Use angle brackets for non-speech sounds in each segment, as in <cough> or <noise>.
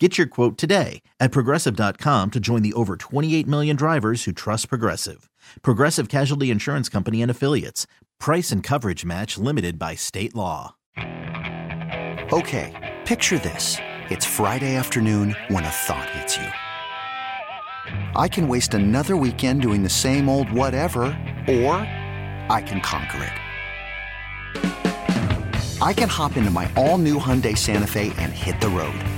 Get your quote today at progressive.com to join the over 28 million drivers who trust Progressive. Progressive Casualty Insurance Company and Affiliates. Price and coverage match limited by state law. Okay, picture this. It's Friday afternoon when a thought hits you. I can waste another weekend doing the same old whatever, or I can conquer it. I can hop into my all new Hyundai Santa Fe and hit the road.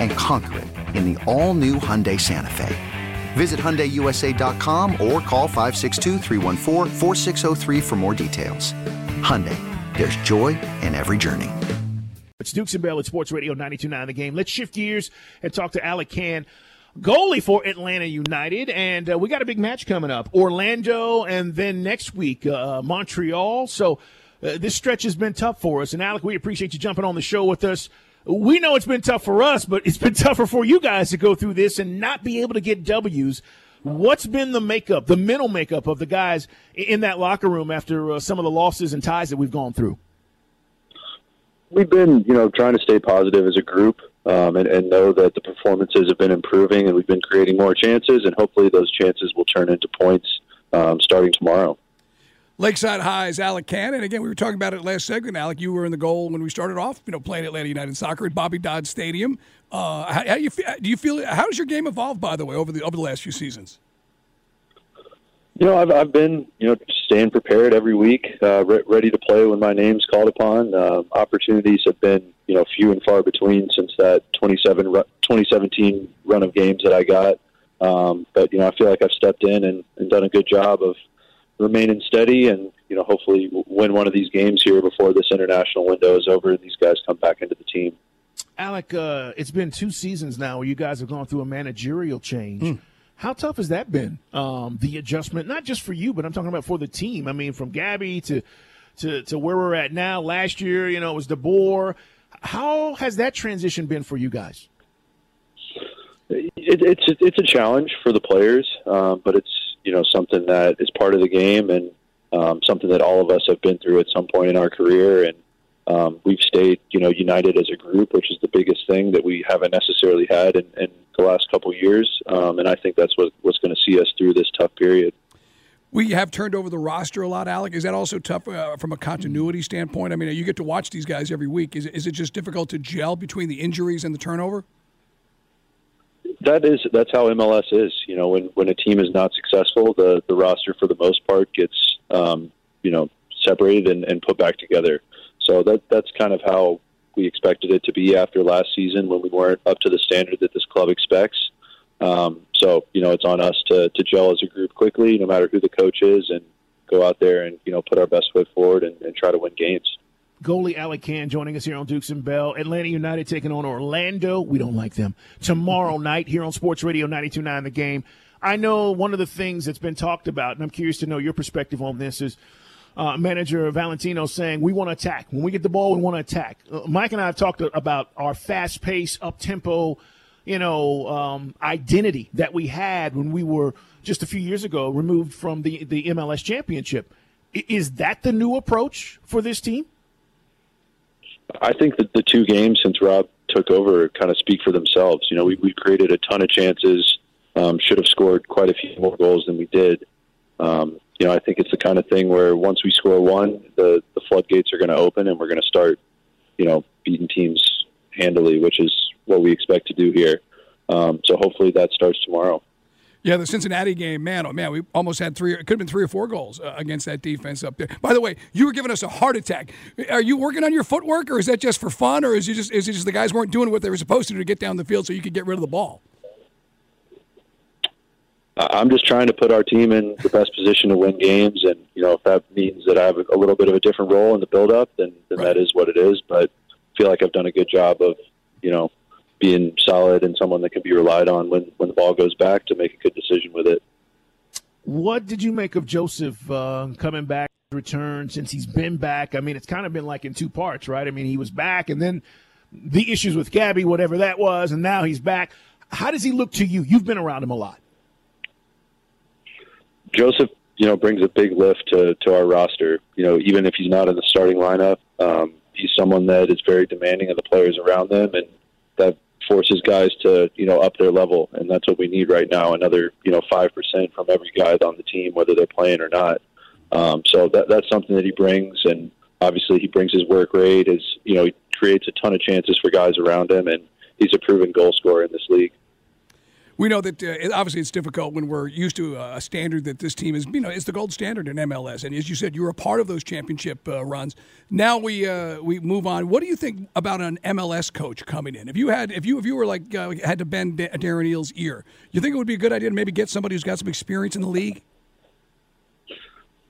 And conquer it in the all new Hyundai Santa Fe. Visit HyundaiUSA.com or call 562 for more details. Hyundai, there's joy in every journey. It's Dukes and Bell at Sports Radio 92.9 The Game. Let's shift gears and talk to Alec Kann, goalie for Atlanta United. And uh, we got a big match coming up. Orlando and then next week, uh, Montreal. So uh, this stretch has been tough for us. And Alec, we appreciate you jumping on the show with us. We know it's been tough for us, but it's been <laughs> tougher for you guys to go through this and not be able to get W's. What's been the makeup, the mental makeup of the guys in that locker room after uh, some of the losses and ties that we've gone through? We've been, you know, trying to stay positive as a group um, and, and know that the performances have been improving and we've been creating more chances, and hopefully those chances will turn into points um, starting tomorrow. Lakeside High's Alec Cannon. Again, we were talking about it last segment. Alec, you were in the goal when we started off. You know, playing Atlanta United Soccer at Bobby Dodd Stadium. Uh, how, how do you feel, do you feel? How has your game evolved, by the way, over the over the last few seasons? You know, I've I've been you know staying prepared every week, uh, re- ready to play when my name's called upon. Uh, opportunities have been you know few and far between since that 27 2017 run of games that I got. Um, but you know, I feel like I've stepped in and, and done a good job of remaining steady and you know hopefully win one of these games here before this international window is over and these guys come back into the team. Alec, uh, it's been two seasons now where you guys have gone through a managerial change. Mm. How tough has that been? Um, the adjustment, not just for you, but I'm talking about for the team. I mean, from Gabby to to to where we're at now. Last year, you know, it was DeBoer. How has that transition been for you guys? It, it's it's a challenge for the players, um, but it's you know something that is part of the game and um, something that all of us have been through at some point in our career and um, we've stayed you know united as a group which is the biggest thing that we haven't necessarily had in, in the last couple years um, and I think that's what, what's going to see us through this tough period. We have turned over the roster a lot, Alec. Is that also tough uh, from a continuity standpoint? I mean, you get to watch these guys every week. Is, is it just difficult to gel between the injuries and the turnover? That is that's how MLS is. You know, when when a team is not successful, the the roster for the most part gets um, you know separated and, and put back together. So that that's kind of how we expected it to be after last season when we weren't up to the standard that this club expects. Um, so you know, it's on us to to gel as a group quickly, no matter who the coach is, and go out there and you know put our best foot forward and, and try to win games. Goalie Alec Kann joining us here on Dukes and Bell. Atlanta United taking on Orlando. We don't like them. Tomorrow <laughs> night here on Sports Radio 92.9 The Game. I know one of the things that's been talked about, and I'm curious to know your perspective on this, is uh, manager Valentino saying we want to attack. When we get the ball, we want to attack. Uh, Mike and I have talked about our fast pace, up tempo, you know, um, identity that we had when we were just a few years ago removed from the, the MLS championship. Is that the new approach for this team? I think that the two games since Rob took over kind of speak for themselves. You know, we we created a ton of chances, um, should have scored quite a few more goals than we did. Um, you know, I think it's the kind of thing where once we score one, the the floodgates are going to open, and we're going to start, you know, beating teams handily, which is what we expect to do here. Um, so hopefully that starts tomorrow. Yeah, the Cincinnati game, man, oh man, we almost had three. It could have been three or four goals uh, against that defense up there. By the way, you were giving us a heart attack. Are you working on your footwork, or is that just for fun, or is it just is it just the guys weren't doing what they were supposed to do to get down the field so you could get rid of the ball? I'm just trying to put our team in the best position to win games, and you know if that means that I have a little bit of a different role in the build-up, then, then right. that is what it is. But I feel like I've done a good job of you know being solid and someone that can be relied on when when the ball goes back to make a good decision with it. What did you make of Josef uh, coming back, return since he's been back? I mean, it's kind of been like in two parts, right? I mean, he was back, and then the issues with Gabby, whatever that was, and now he's back. How does he look to you? You've been around him a lot. Josef, you know, brings a big lift to to our roster. You know, even if he's not in the starting lineup, um, he's someone that is very demanding of the players around them, and that forces guys to you know up their level, and that's what we need right now. Another you know five percent from every guy on the team, whether they're playing or not. Um, so that that's something that he brings, and obviously he brings his work rate. Is you know he creates a ton of chances for guys around him, and he's a proven goal scorer in this league we know that uh, obviously it's difficult when we're used to a standard that this team is, you know, it's the gold standard in MLS. And as you said, you were a part of those championship uh, runs. Now we uh, we move on. What do you think about an MLS coach coming in? If you had, if you if you were like uh, had to bend Darren Eales' ear, you think it would be a good idea to maybe get somebody who's got some experience in the league?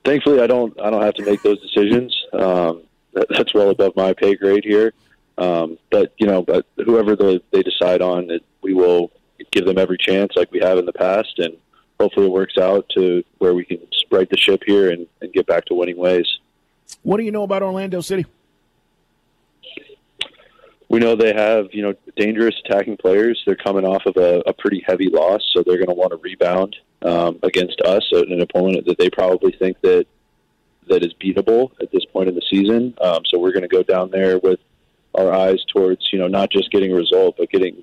Thankfully, I don't. I don't have to make those decisions. Um, that, that's well above my pay grade here. Um, but you know, but whoever the, they decide on, it, we will give them every chance like we have in the past, and hopefully it works out to where we can right the ship here and, and get back to winning ways. What do you know about Orlando City? We know they have you know dangerous attacking players. They're coming off of a, a pretty heavy loss, so they're going to want to rebound um, against us, an opponent that they probably think that that is beatable at this point in the season. Um, so we're going to go down there with our eyes towards you know not just getting a result, but getting